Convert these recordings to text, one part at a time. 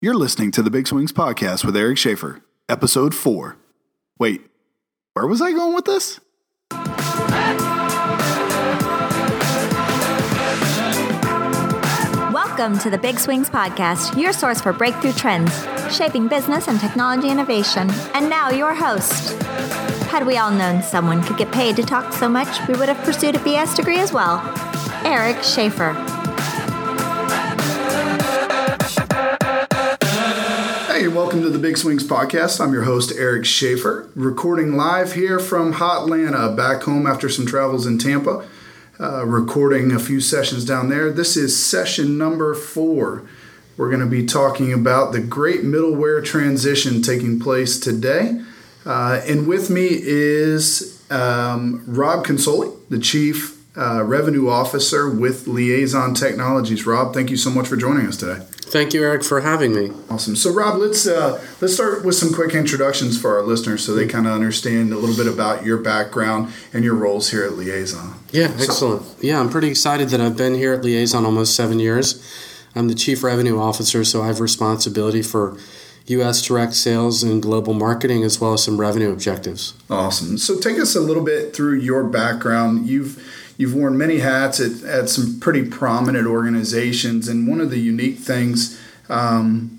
You're listening to the Big Swings Podcast with Eric Schaefer, episode four. Wait, where was I going with this? Welcome to the Big Swings Podcast, your source for breakthrough trends, shaping business and technology innovation. And now, your host. Had we all known someone could get paid to talk so much, we would have pursued a BS degree as well. Eric Schaefer. Welcome to the Big Swings Podcast. I'm your host, Eric Schaefer, recording live here from Hotlanta, back home after some travels in Tampa, uh, recording a few sessions down there. This is session number four. We're going to be talking about the great middleware transition taking place today. Uh, and with me is um, Rob Consoli, the Chief uh, Revenue Officer with Liaison Technologies. Rob, thank you so much for joining us today. Thank you, Eric, for having me. Awesome. So, Rob, let's uh, let's start with some quick introductions for our listeners, so they kind of understand a little bit about your background and your roles here at Liaison. Yeah, excellent. yeah, I'm pretty excited that I've been here at Liaison almost seven years. I'm the chief revenue officer, so I have responsibility for U.S. direct sales and global marketing, as well as some revenue objectives. Awesome. So, take us a little bit through your background. You've you've worn many hats at, at some pretty prominent organizations, and one of the unique things, um,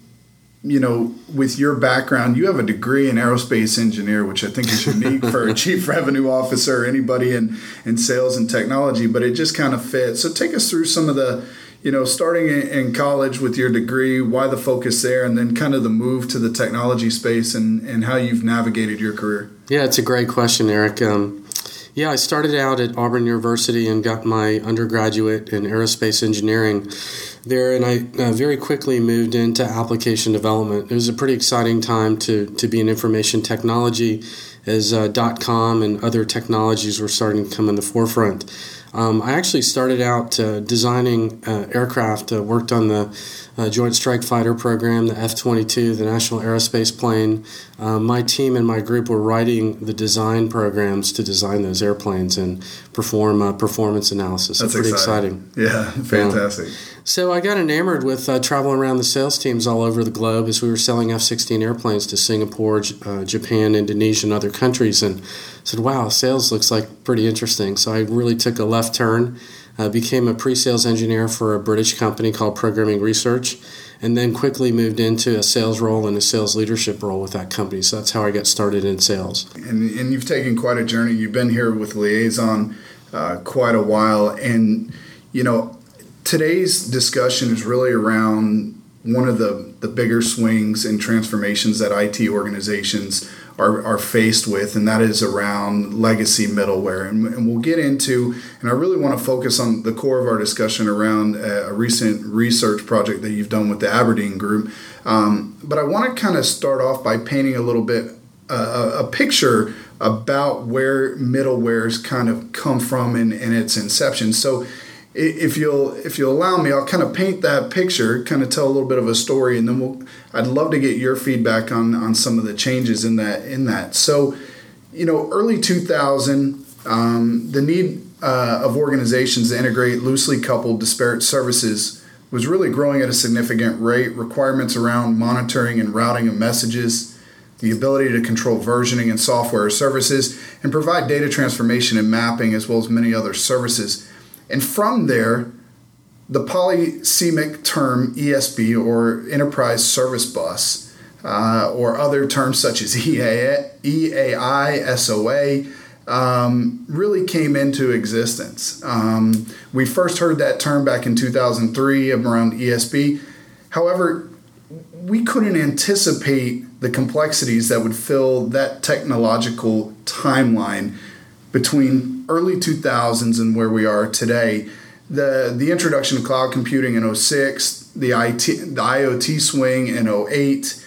you know, with your background, you have a degree in aerospace engineer, which I think is unique for a chief revenue officer or anybody in in sales and technology. But it just kind of fits. So, take us through some of the you know, starting in college with your degree, why the focus there, and then kind of the move to the technology space and, and how you've navigated your career? Yeah, it's a great question, Eric. Um, yeah, I started out at Auburn University and got my undergraduate in aerospace engineering there, and I uh, very quickly moved into application development. It was a pretty exciting time to, to be in information technology as uh, dot com and other technologies were starting to come in the forefront. Um, I actually started out uh, designing uh, aircraft, uh, worked on the uh, Joint Strike Fighter program, the F 22, the National Aerospace Plane. Um, my team and my group were writing the design programs to design those airplanes and perform uh, performance analysis. That's pretty exciting. exciting. Yeah, fantastic. Yeah. So I got enamored with uh, traveling around the sales teams all over the globe as we were selling F 16 airplanes to Singapore, uh, Japan, Indonesia, and other countries. And said, wow, sales looks like pretty interesting. So I really took a left turn, uh, became a pre sales engineer for a British company called Programming Research, and then quickly moved into a sales role and a sales leadership role with that company. So that's how I got started in sales. And, and you've taken quite a journey. You've been here with Liaison uh, quite a while. And, you know, today's discussion is really around one of the, the bigger swings and transformations that IT organizations are, are faced with, and that is around legacy middleware. And, and we'll get into, and I really want to focus on the core of our discussion around a, a recent research project that you've done with the Aberdeen Group. Um, but I want to kind of start off by painting a little bit uh, a picture about where middleware's kind of come from in, in its inception. So if you'll if you'll allow me, I'll kind of paint that picture, kind of tell a little bit of a story, and then we'll. I'd love to get your feedback on on some of the changes in that in that. So, you know, early 2000, um, the need uh, of organizations to integrate loosely coupled disparate services was really growing at a significant rate. Requirements around monitoring and routing of messages, the ability to control versioning and software services, and provide data transformation and mapping, as well as many other services and from there, the polysemic term ESB or Enterprise Service Bus, uh, or other terms such as EAI, EAI SOA, um, really came into existence. Um, we first heard that term back in 2003 around ESB. However, we couldn't anticipate the complexities that would fill that technological timeline between early 2000s and where we are today. The, the introduction of cloud computing in 06, the, IT, the IoT swing in 08,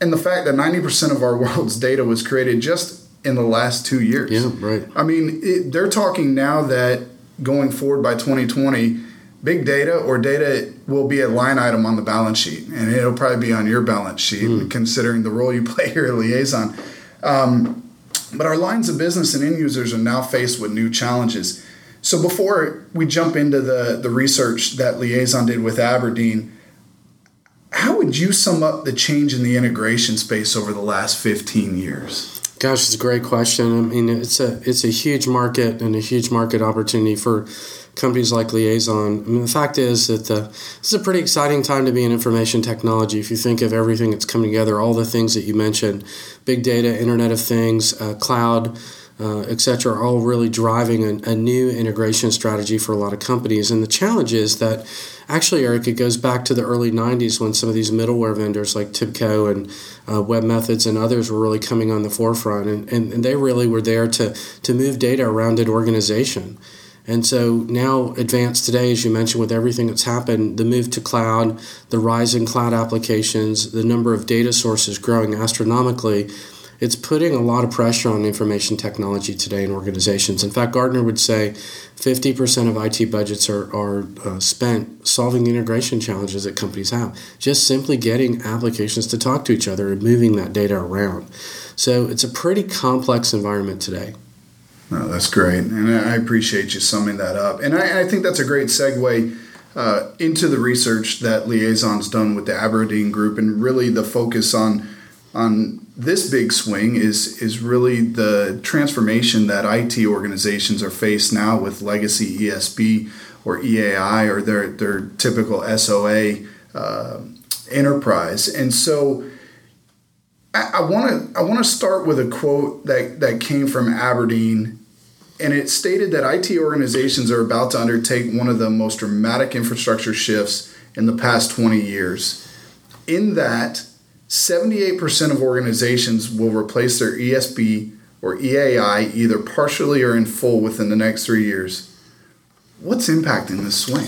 and the fact that 90% of our world's data was created just in the last two years. Yeah, right. I mean, it, they're talking now that going forward by 2020, big data or data will be a line item on the balance sheet, and it'll probably be on your balance sheet, mm. considering the role you play here at Liaison. Um, but our lines of business and end users are now faced with new challenges. So before we jump into the, the research that Liaison did with Aberdeen, how would you sum up the change in the integration space over the last 15 years? Gosh, it's a great question. I mean, it's a it's a huge market and a huge market opportunity for companies like Liaison. I mean, the fact is that the, this is a pretty exciting time to be in information technology. If you think of everything that's coming together, all the things that you mentioned, big data, Internet of Things, uh, cloud, uh, cetera—are all really driving a, a, new integration strategy for a lot of companies. And the challenge is that actually, Eric, it goes back to the early 90s when some of these middleware vendors like TIBCO and uh, webMethods and others were really coming on the forefront. And, and, and they really were there to, to move data around an organization. And so now, advanced today, as you mentioned, with everything that's happened, the move to cloud, the rise in cloud applications, the number of data sources growing astronomically, it's putting a lot of pressure on information technology today in organizations. In fact, Gartner would say 50% of IT budgets are, are uh, spent solving the integration challenges that companies have, just simply getting applications to talk to each other and moving that data around. So it's a pretty complex environment today. No, that's great, and I appreciate you summing that up. And I, I think that's a great segue uh, into the research that Liaison's done with the Aberdeen Group, and really the focus on on this big swing is is really the transformation that IT organizations are faced now with legacy ESB or EAI or their their typical SOA uh, enterprise, and so. I want to I want to start with a quote that, that came from Aberdeen, and it stated that IT organizations are about to undertake one of the most dramatic infrastructure shifts in the past 20 years. In that, 78% of organizations will replace their ESB or EAI either partially or in full within the next three years. What's impacting this swing?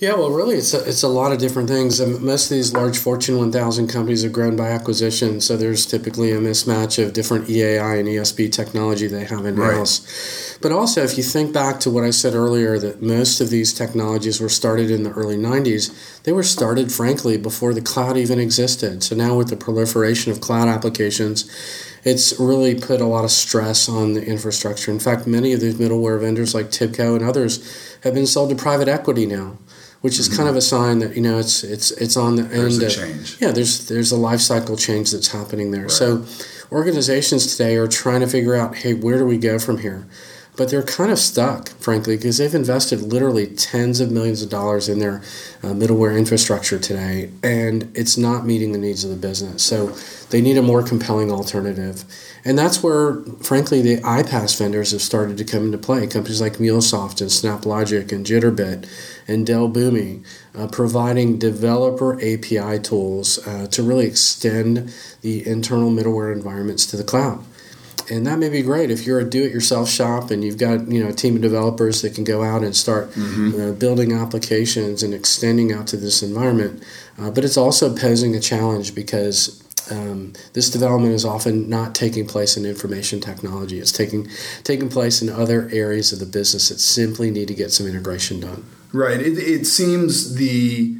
Yeah, well, really, it's a, it's a lot of different things. most of these large Fortune 1000 companies have grown by acquisition, so there's typically a mismatch of different EAI and ESB technology they have in house. Right. But also, if you think back to what I said earlier, that most of these technologies were started in the early 90s, they were started, frankly, before the cloud even existed. So now, with the proliferation of cloud applications, it's really put a lot of stress on the infrastructure. In fact, many of these middleware vendors like TIBCO and others have been sold to private equity now which is mm-hmm. kind of a sign that you know it's it's it's on the there's end. There's a change. Yeah, there's there's a life cycle change that's happening there. Right. So organizations today are trying to figure out, hey, where do we go from here? But they're kind of stuck, frankly, because they've invested literally tens of millions of dollars in their uh, middleware infrastructure today, and it's not meeting the needs of the business. So they need a more compelling alternative. And that's where, frankly, the iPaaS vendors have started to come into play. Companies like MuleSoft and SnapLogic and Jitterbit and Dell Boomi, uh, providing developer API tools uh, to really extend the internal middleware environments to the cloud. And that may be great if you're a do-it-yourself shop and you've got you know a team of developers that can go out and start mm-hmm. uh, building applications and extending out to this environment. Uh, but it's also posing a challenge because um, this development is often not taking place in information technology. It's taking taking place in other areas of the business that simply need to get some integration done. Right. It, it seems the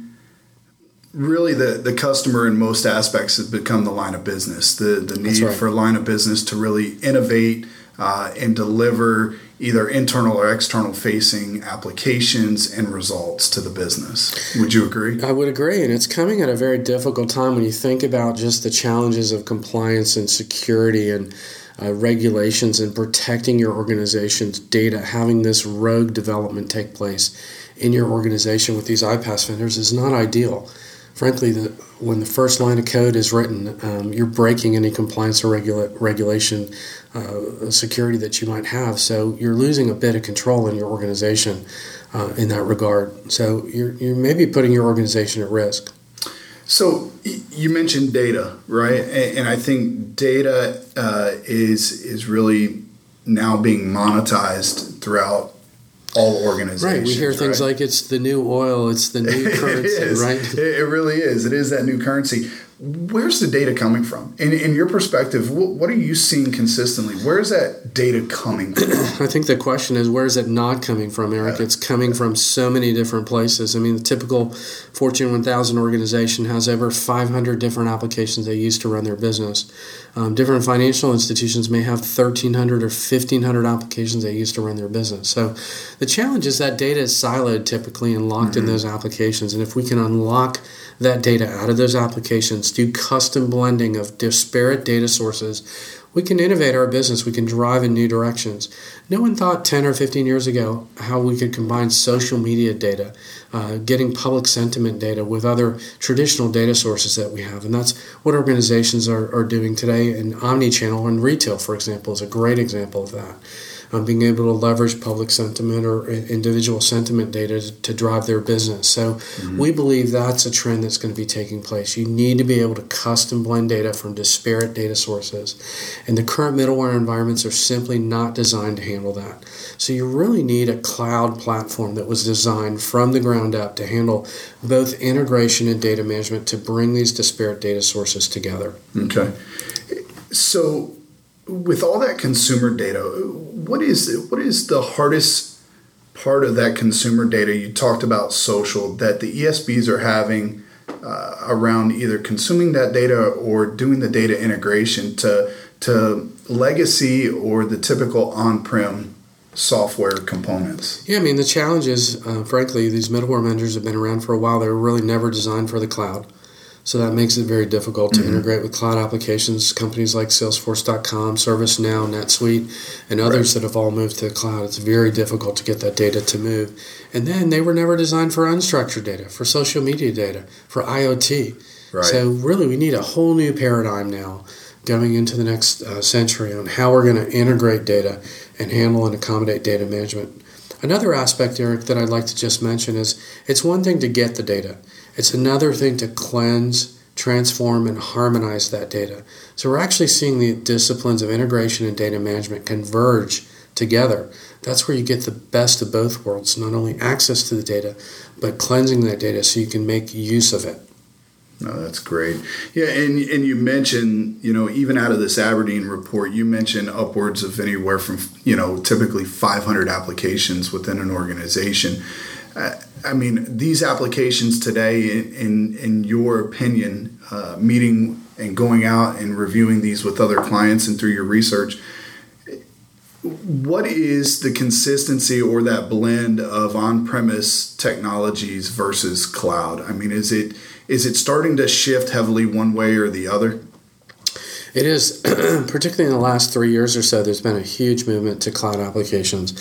really the, the customer in most aspects has become the line of business. The the need right. for line of business to really innovate uh, and deliver either internal or external facing applications and results to the business. Would you agree? I would agree. And it's coming at a very difficult time when you think about just the challenges of compliance and security and uh, regulations and protecting your organization's data, having this rogue development take place in your organization with these iPaaS vendors is not ideal frankly, the, when the first line of code is written, um, you're breaking any compliance or regula- regulation uh, security that you might have. So you're losing a bit of control in your organization uh, in that regard. So you're, you're maybe putting your organization at risk. So you mentioned data, right? And I think data uh, is is really now being monetized throughout all organizations. Right. We hear things right? like it's the new oil, it's the new currency, right? It really is. It is that new currency where's the data coming from? In, in your perspective, what, are you seeing consistently? Where is that data coming from? I think the question is where is it not coming from, Eric? It's coming from so many different places. I mean, the typical Fortune 1000 organization has over 500 different applications they use to run their business. Um, different financial institutions may have 1,300 or 1,500 applications they use to run their business. So the challenge is that data is siloed typically and locked mm-hmm. in those applications. And if we can unlock that data out of those applications, do custom blending of disparate data sources, we can innovate our business. We can drive in new directions. No one thought 10 or 15 years ago how we could combine social media data, uh, getting public sentiment data with other traditional data sources that we have. And that's what organizations are, are doing today. And omni-channel and retail, for example, is a great example of that um, being able to leverage public sentiment or individual sentiment data to, to drive their business. So mm-hmm. we believe that's a trend that's going to be taking place. You need to be able to custom blend data from disparate data sources, and the current middleware environments are simply not designed to handle that. So you really need a cloud platform that was designed from the ground up to handle both integration and data management to bring these disparate data sources together. Okay. So with all that consumer data, what is what is the hardest part of that consumer data? You talked about social that the ESBs are having uh, around either consuming that data or doing the data integration to to legacy or the typical on-prem software components. Yeah, I mean the challenge is, uh, frankly, these middleware vendors have been around for a while. They were really never designed for the cloud. So that makes it very difficult to mm-hmm. integrate with cloud applications. Companies like Salesforce.com, ServiceNow, NetSuite, and others right. that have all moved to the cloud. It's very difficult to get that data to move. And then they were never designed for unstructured data, for social media data, for IoT. Right. So really, we need a whole new paradigm now going into the next uh, century on how we're going to integrate data and handle and accommodate data management. Another aspect, Eric, that I'd like to just mention is it's one thing to get the data. It's another thing to cleanse, transform, and harmonize that data. So we're actually seeing the disciplines of integration and data management converge together. That's where you get the best of both worlds, not only access to the data, but cleansing that data so you can make use of it. No, that's great. Yeah, and and you mentioned, you know, even out of this Aberdeen report, you mentioned upwards of anywhere from, you know, typically 500 applications within an organization. Uh, I mean, these applications today, in in your opinion, uh, meeting and going out and reviewing these with other clients and through your research, what is the consistency or that blend of on-premise technologies versus cloud? I mean, is it is it starting to shift heavily one way or the other? It is, particularly in the last three years or so, there's been a huge movement to cloud applications.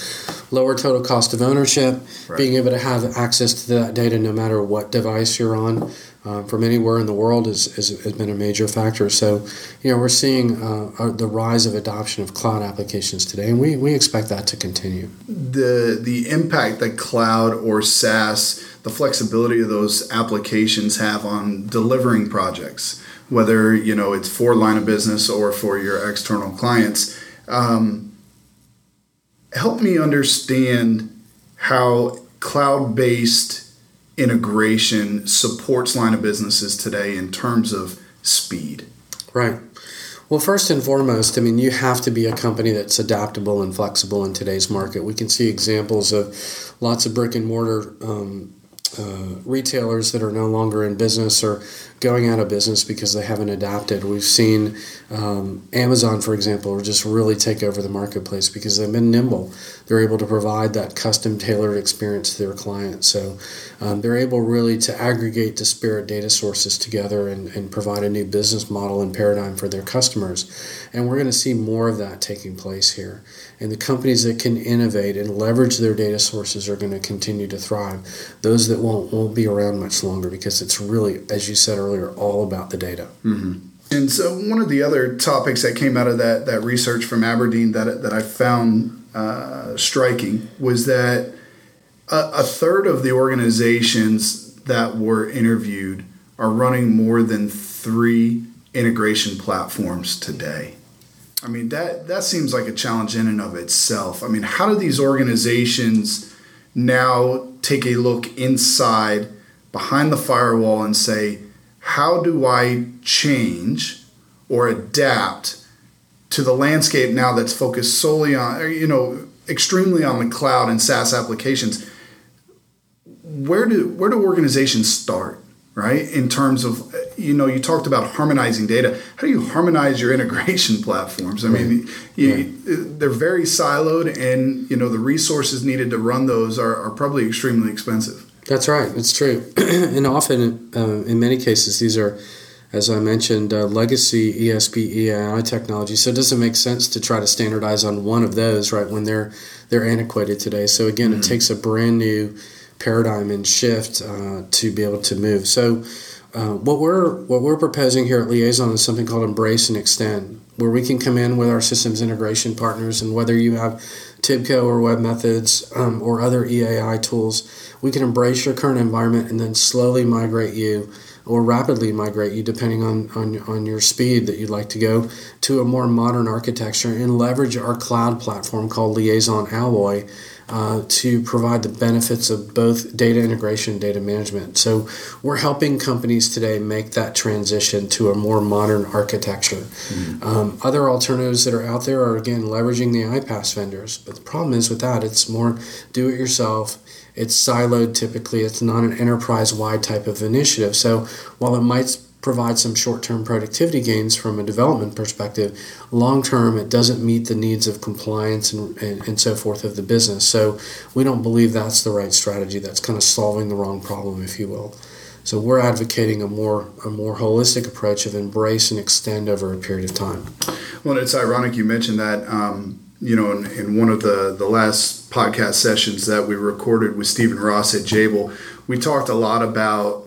Lower total cost of ownership, right. being able to have access to that data no matter what device you're on uh, from anywhere in the world is, is, has been a major factor. So, you know, we're seeing uh, the rise of adoption of cloud applications today, and we, we expect that to continue. The, the impact that cloud or SaaS, the flexibility of those applications have on delivering projects whether you know it's for line of business or for your external clients. Um, help me understand how cloud-based integration supports line of businesses today in terms of speed. Right. Well, first and foremost, I mean, you have to be a company that's adaptable and flexible in today's market. We can see examples of lots of brick and mortar um, uh, retailers that are no longer in business or going out of business because they haven't adapted. We've seen um, Amazon, for example, just really take over the marketplace because they've been nimble. They're able to provide that custom tailored experience to their clients. So um, they're able really to aggregate disparate data sources together and, and provide a new business model and paradigm for their customers. And we're going to see more of that taking place here. And the companies that can innovate and leverage their data sources are going to continue to thrive. Those that won't won't be around much longer because it's really, as you said earlier, all about the data. Mm-hmm. And so, one of the other topics that came out of that that research from Aberdeen that that I found uh, striking was that a, a third of the organizations that were interviewed are running more than three integration platforms today. I mean that that seems like a challenge in and of itself. I mean, how do these organizations now take a look inside behind the firewall and say, how do I change or adapt to the landscape now that's focused solely on, you know, extremely on the cloud and SaaS applications? Where do where do organizations start? right? In terms of, you know, you talked about harmonizing data. How do you harmonize your integration platforms? I mean, you, they're very siloed, and you know the resources needed to run those are, are probably extremely expensive. That's right. It's true. and often, uh, in many cases, these are, as I mentioned, uh, legacy ESB EAI technology. So it doesn't make sense to try to standardize on one of those, right, when they're they're antiquated today. So again, mm-hmm. it takes a brand new paradigm and shift uh, to be able to move. So uh, what we're what we're proposing here at Liaison is something called Embrace and Extend, where we can come in with our systems integration partners, and whether you have Tibco or webMethods um, or other EAI tools, we can embrace your current environment and then slowly migrate you or rapidly migrate you depending on, on, on your speed that you'd like to go to a more modern architecture and leverage our cloud platform called Liaison Alloy uh, to provide the benefits of both data integration and data management. So we're helping companies today make that transition to a more modern architecture. Mm-hmm. Um, other alternatives that are out there are again leveraging the iPaaS vendors, but the problem is with that it's more do it yourself. It's siloed typically. It's not an enterprise wide type of initiative. So while it might provide some short-term productivity gains from a development perspective. Long-term it doesn't meet the needs of compliance and, and, and, so forth of the business. So we don't believe that's the right strategy. That's kind of solving the wrong problem if you will. So we're advocating a more a more holistic approach of embrace and extend over a period of time. Well it's ironic you mentioned that um, you know in, in one of the the last podcast sessions that we recorded with Stephen Ross at Jabil we talked a lot about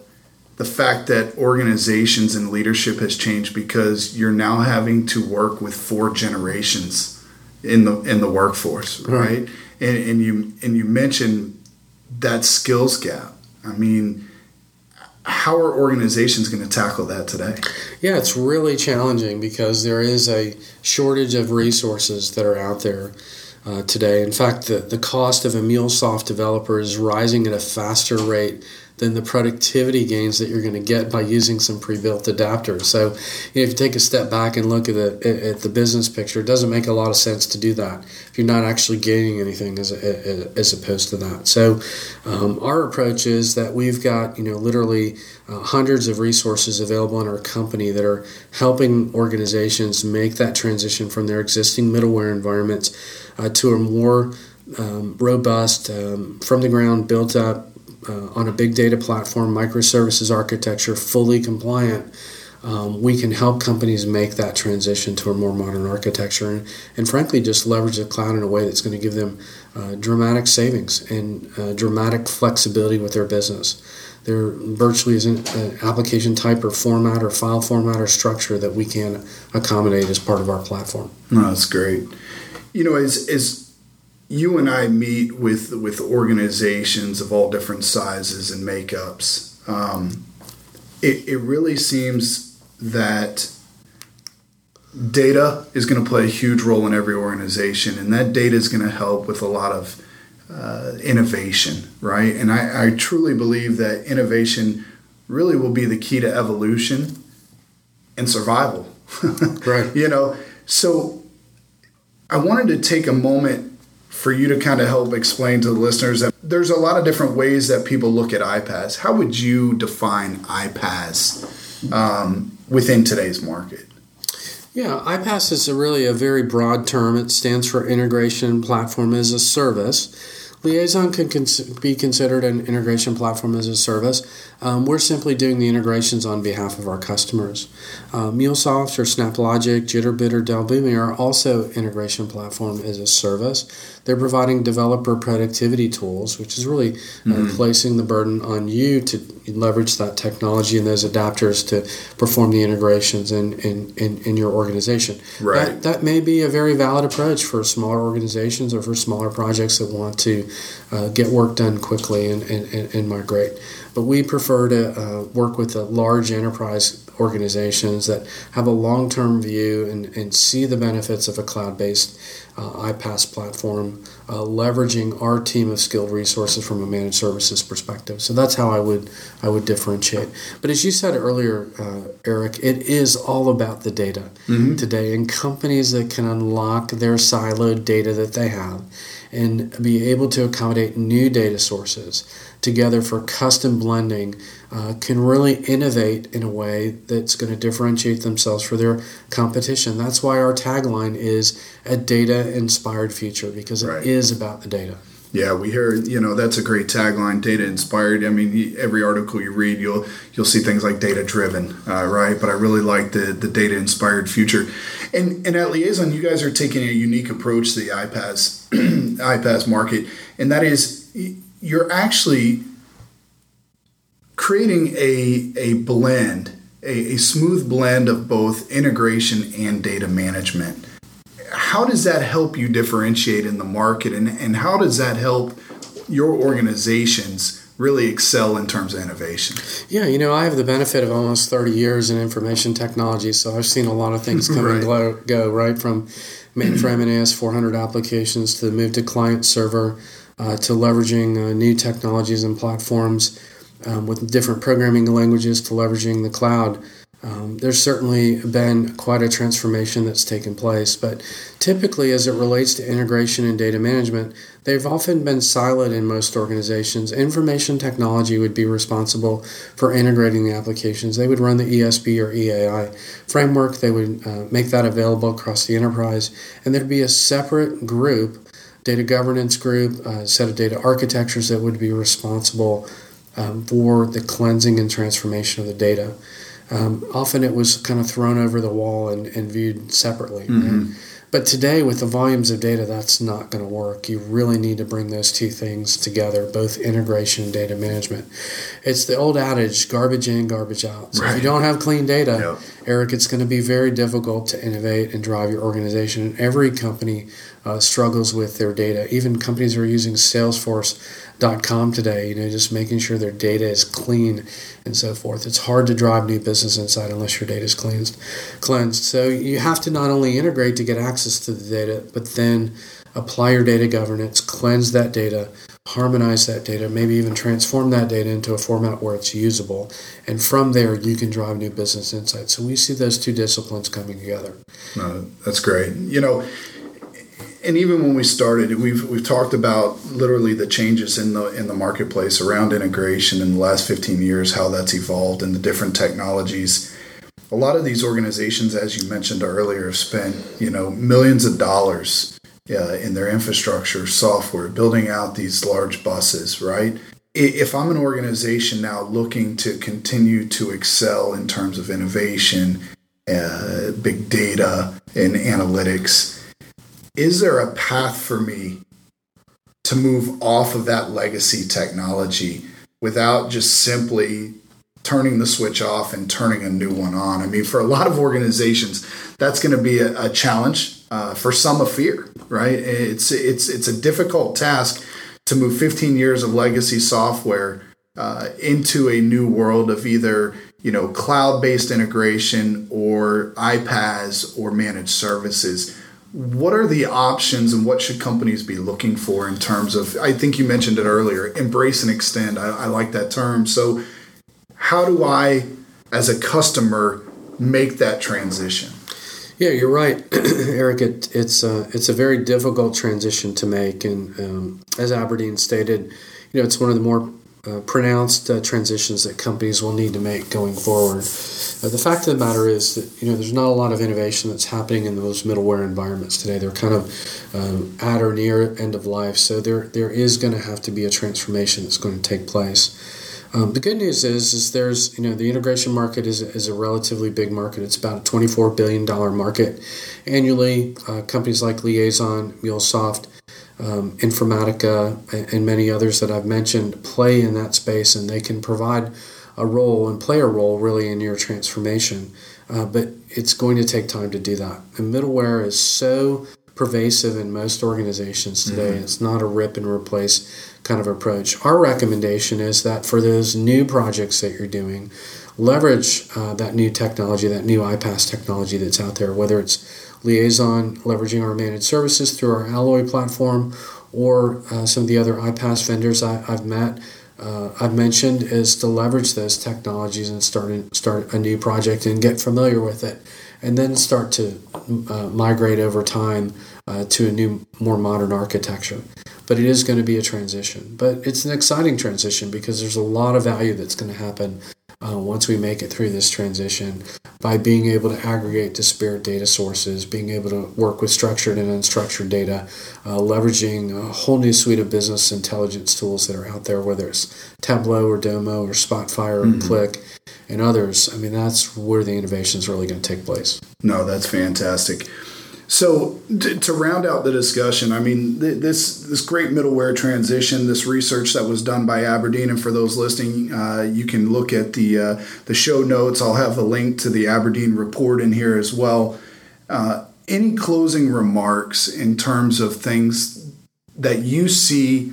the fact that organizations and leadership has changed because you're now having to work with four generations in the in the workforce, right? right? And, and you and you mentioned that skills gap. I mean, how are organizations going to tackle that today? Yeah, it's really challenging because there is a shortage of resources that are out there. Uh, today. In fact, the, the cost of a MuleSoft developer is rising at a faster rate than the productivity gains that you're going to get by using some pre-built adapters. So, you know, if you take a step back and look at the at the business picture, it doesn't make a lot of sense to do that if you're not actually gaining anything as as opposed to that. So, um, our approach is that we've got you know literally uh, hundreds of resources available in our company that are helping organizations make that transition from their existing middleware environments uh, to a more um, robust, um, from the ground built up uh, on a big data platform, microservices architecture, fully compliant, um, we can help companies make that transition to a more modern architecture and, and frankly just leverage the cloud in a way that's going to give them uh, dramatic savings and uh, dramatic flexibility with their business. There virtually isn't an application type or format or file format or structure that we can accommodate as part of our platform. No, that's great. You know, as, as you and I meet with with organizations of all different sizes and makeups. Um, it, it really seems that data is going to play a huge role in every organization, and that data is going to help with a lot of uh, innovation, right? And I, I truly believe that innovation really will be the key to evolution and survival. right. You know, so I wanted to take a moment for you to kind of help explain to the listeners that there's a lot of different ways that people look at iPaaS. How would you define iPaaS um, within today's market? Yeah, iPaaS is a really a very broad term. It stands for Integration Platform as a Service. Liaison can cons- be considered an integration platform as a service. Um, we're simply doing the integrations on behalf of our customers. Uh, MuleSoft or SnapLogic, Jitterbit, or Dell Boomi are also integration platform as a service. They're providing developer productivity tools, which is really uh, mm-hmm. placing the burden on you to leverage that technology and those adapters to perform the integrations in, in, in, in your organization. Right. That, that may be a very valid approach for smaller organizations or for smaller projects that want to uh, get work done quickly and, and, and migrate. But we prefer to uh, work with the large enterprise organizations that have a long term view and, and see the benefits of a cloud based uh, iPaaS platform, uh, leveraging our team of skilled resources from a managed services perspective. So that's how I would I would differentiate. But as you said earlier, uh, Eric, it is all about the data mm-hmm. today, and companies that can unlock their siloed data that they have and be able to accommodate new data sources together for custom blending uh, can really innovate in a way that's going to differentiate themselves for their competition. That's why our tagline is a data inspired future because it right. is about the data. Yeah, we hear you know that's a great tagline, data inspired. I mean, every article you read, you'll you'll see things like data driven, uh, right? But I really like the the data inspired future. And and at Liaison, you guys are taking a unique approach to the iPaaS iPaaS market, and that is you're actually creating a a blend, a, a smooth blend of both integration and data management how does that help you differentiate in the market and, and how does that help your organizations really excel in terms of innovation yeah you know i have the benefit of almost 30 years in information technology so i've seen a lot of things come right. and go right from mainframe and as400 applications to the move to client server to leveraging uh, new technologies and platforms um, with different programming languages to leveraging the cloud um, there's certainly been quite a transformation that's taken place, but typically, as it relates to integration and data management, they've often been silent in most organizations. Information technology would be responsible for integrating the applications. They would run the ESB or EAI framework, they would uh, make that available across the enterprise, and there'd be a separate group, data governance group, a set of data architectures that would be responsible um, for the cleansing and transformation of the data. Um, often it was kind of thrown over the wall and, and viewed separately. Mm-hmm. But today, with the volumes of data, that's not going to work. You really need to bring those two things together, both integration and data management. It's the old adage garbage in, garbage out. So right. if you don't have clean data, yep. Eric, it's going to be very difficult to innovate and drive your organization. And every company uh, struggles with their data. Even companies who are using Salesforce com today, you know, just making sure their data is clean and so forth. It's hard to drive new business insight unless your data is cleansed. cleansed. So you have to not only integrate to get access to the data, but then apply your data governance, cleanse that data, harmonize that data, maybe even transform that data into a format where it's usable. And from there, you can drive new business insights. So we see those two disciplines coming together. No, that's great. You know, and even when we started, we've we've talked about literally the changes in the in the marketplace around integration in the last 15 years, how that's evolved and the different technologies. A lot of these organizations, as you mentioned earlier, have spent you know millions of dollars uh, in their infrastructure, software, building out these large buses, right? If I'm an organization now looking to continue to excel in terms of innovation, uh, big data, and analytics is there a path for me to move off of that legacy technology without just simply turning the switch off and turning a new one on? I mean, for a lot of organizations, that's going to be a, a challenge. Uh, for some, a fear, right? It's it's it's a difficult task to move 15 years of legacy software uh, into a new world of either you know cloud-based integration or iPaaS or managed services what are the options and what should companies be looking for in terms of i think you mentioned it earlier embrace and extend. I, I like that term. So how do i as a customer make that transition? Yeah you're right eric. It, it's a, it's a very difficult transition to make. And um, as aberdeen stated you know it's one of the more uh, pronounced uh, transitions that companies will need to make going forward. Uh, the fact of the matter is that you know there's not a lot of innovation that's happening in those middleware environments today. They're kind of um, at or near end of life, so there there is going to have to be a transformation that's going to take place. Um, the good news is, is there's you know the integration market is, is a relatively big market. It's about a 24 billion dollar market annually. Uh, companies like Liaison, MuleSoft, um, Informatica, and many others that I've mentioned play in that space, and they can provide a role and play a role really in your transformation. Uh, but it's going to take time to do that. And middleware is so pervasive in most organizations today. Mm-hmm. It's not a rip and replace kind of approach. Our recommendation is that for those new projects that you're doing, leverage uh, that new technology, that new iPaaS technology that's out there, whether it's Liaison, leveraging our managed services through our Alloy platform, or uh, some of the other iPaaS vendors I, have met. Uh, I've mentioned is to leverage those technologies and start start a new project and get familiar with it, and then start to uh, migrate over time uh, to a new, more modern architecture. But it is going to be a transition. But it's an exciting transition because there's a lot of value that's going to happen uh, once we make it through this transition by being able to aggregate disparate data sources, being able to work with structured and unstructured data, uh, leveraging a whole new suite of business intelligence tools that are out there, whether it's Tableau or Domo or Spotfire or mm-hmm. Qlik and others. I mean, that's where the innovation is really going to take place. No, that's fantastic. So to, to, round out the discussion, I mean th- this this great middleware transition, this research that was done by Aberdeen, and for those listening, uh, you can look at the uh, the show notes. I'll have a link to the Aberdeen report in here as well. Uh, any closing remarks in terms of things that you see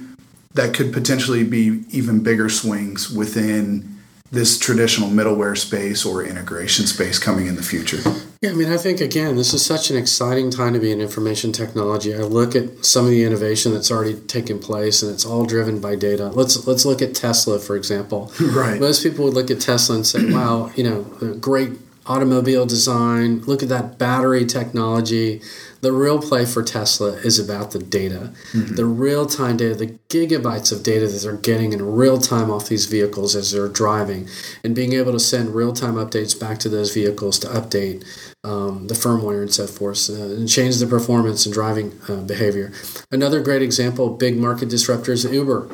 that could potentially be even bigger swings within this traditional middleware space or integration space coming in the future? Yeah, I mean, I think again, this is such an exciting time to be in information technology. I look at some of the innovation that's already taken place, and it's all driven by data. Let's let's look at Tesla, for example. Right. Most people would look at Tesla and say, "Wow, you know, great automobile design. Look at that battery technology." The real play for Tesla is about the data, mm-hmm. the real time data, the gigabytes of data that they're getting in real time off these vehicles as they're driving, and being able to send real time updates back to those vehicles to update um, the firmware and so forth, uh, and change the performance and driving uh, behavior. Another great example, big market disruptors, Uber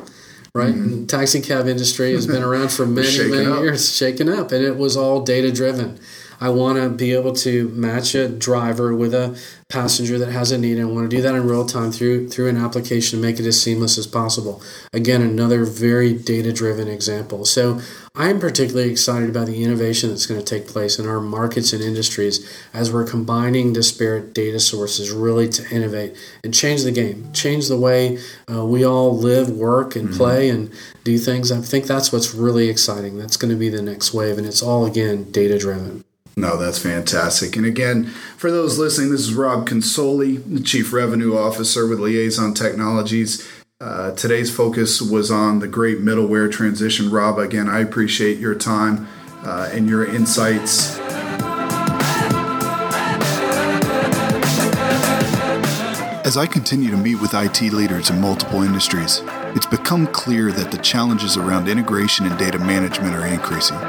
right? Mm-hmm. taxi cab industry has been around for many, many up. years, shaken up, and it was all data driven. I want to be able to match a driver with a passenger that has a need. and I want to do that in real time through through an application and make it as seamless as possible. Again, another very data driven example. So I'm particularly excited about the innovation that's going to take place in our markets and industries as we're combining disparate data sources really to innovate and change the game, change the way uh, we all live, work, and mm-hmm. play and do things. I think that's what's really exciting. That's going to be the next wave, and it's all again data driven. No, that's fantastic. And again, for those listening, this is Rob Consoli, the Chief Revenue Officer with Liaison Technologies. Uh, today's focus was on the great middleware transition. Rob, again, I appreciate your time uh, and your insights. As I continue to meet with IT leaders in multiple industries, it's become clear that the challenges around integration and data management are increasing.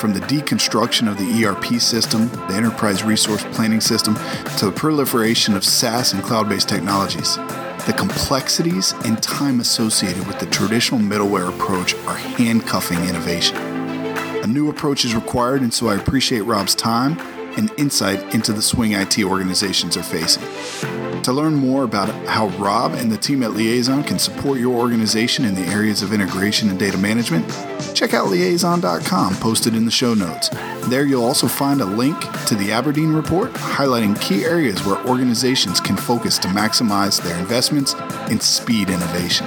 From the deconstruction of the ERP system, the enterprise resource planning system, to the proliferation of SaaS and cloud based technologies, the complexities and time associated with the traditional middleware approach are handcuffing innovation. A new approach is required, and so I appreciate Rob's time and insight into the swing IT organizations are facing. To learn more about how Rob and the team at Liaison can support your organization in the areas of integration and data management, check out liaison.com posted in the show notes. There you'll also find a link to the Aberdeen report highlighting key areas where organizations can focus to maximize their investments in speed innovation.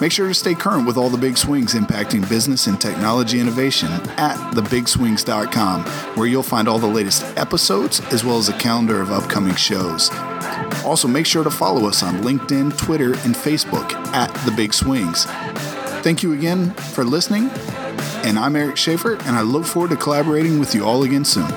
Make sure to stay current with all the big swings impacting business and technology innovation at thebigswings.com, where you'll find all the latest episodes as well as a calendar of upcoming shows. Also, make sure to follow us on LinkedIn, Twitter, and Facebook at The Big Swings. Thank you again for listening, and I'm Eric Schaefer, and I look forward to collaborating with you all again soon.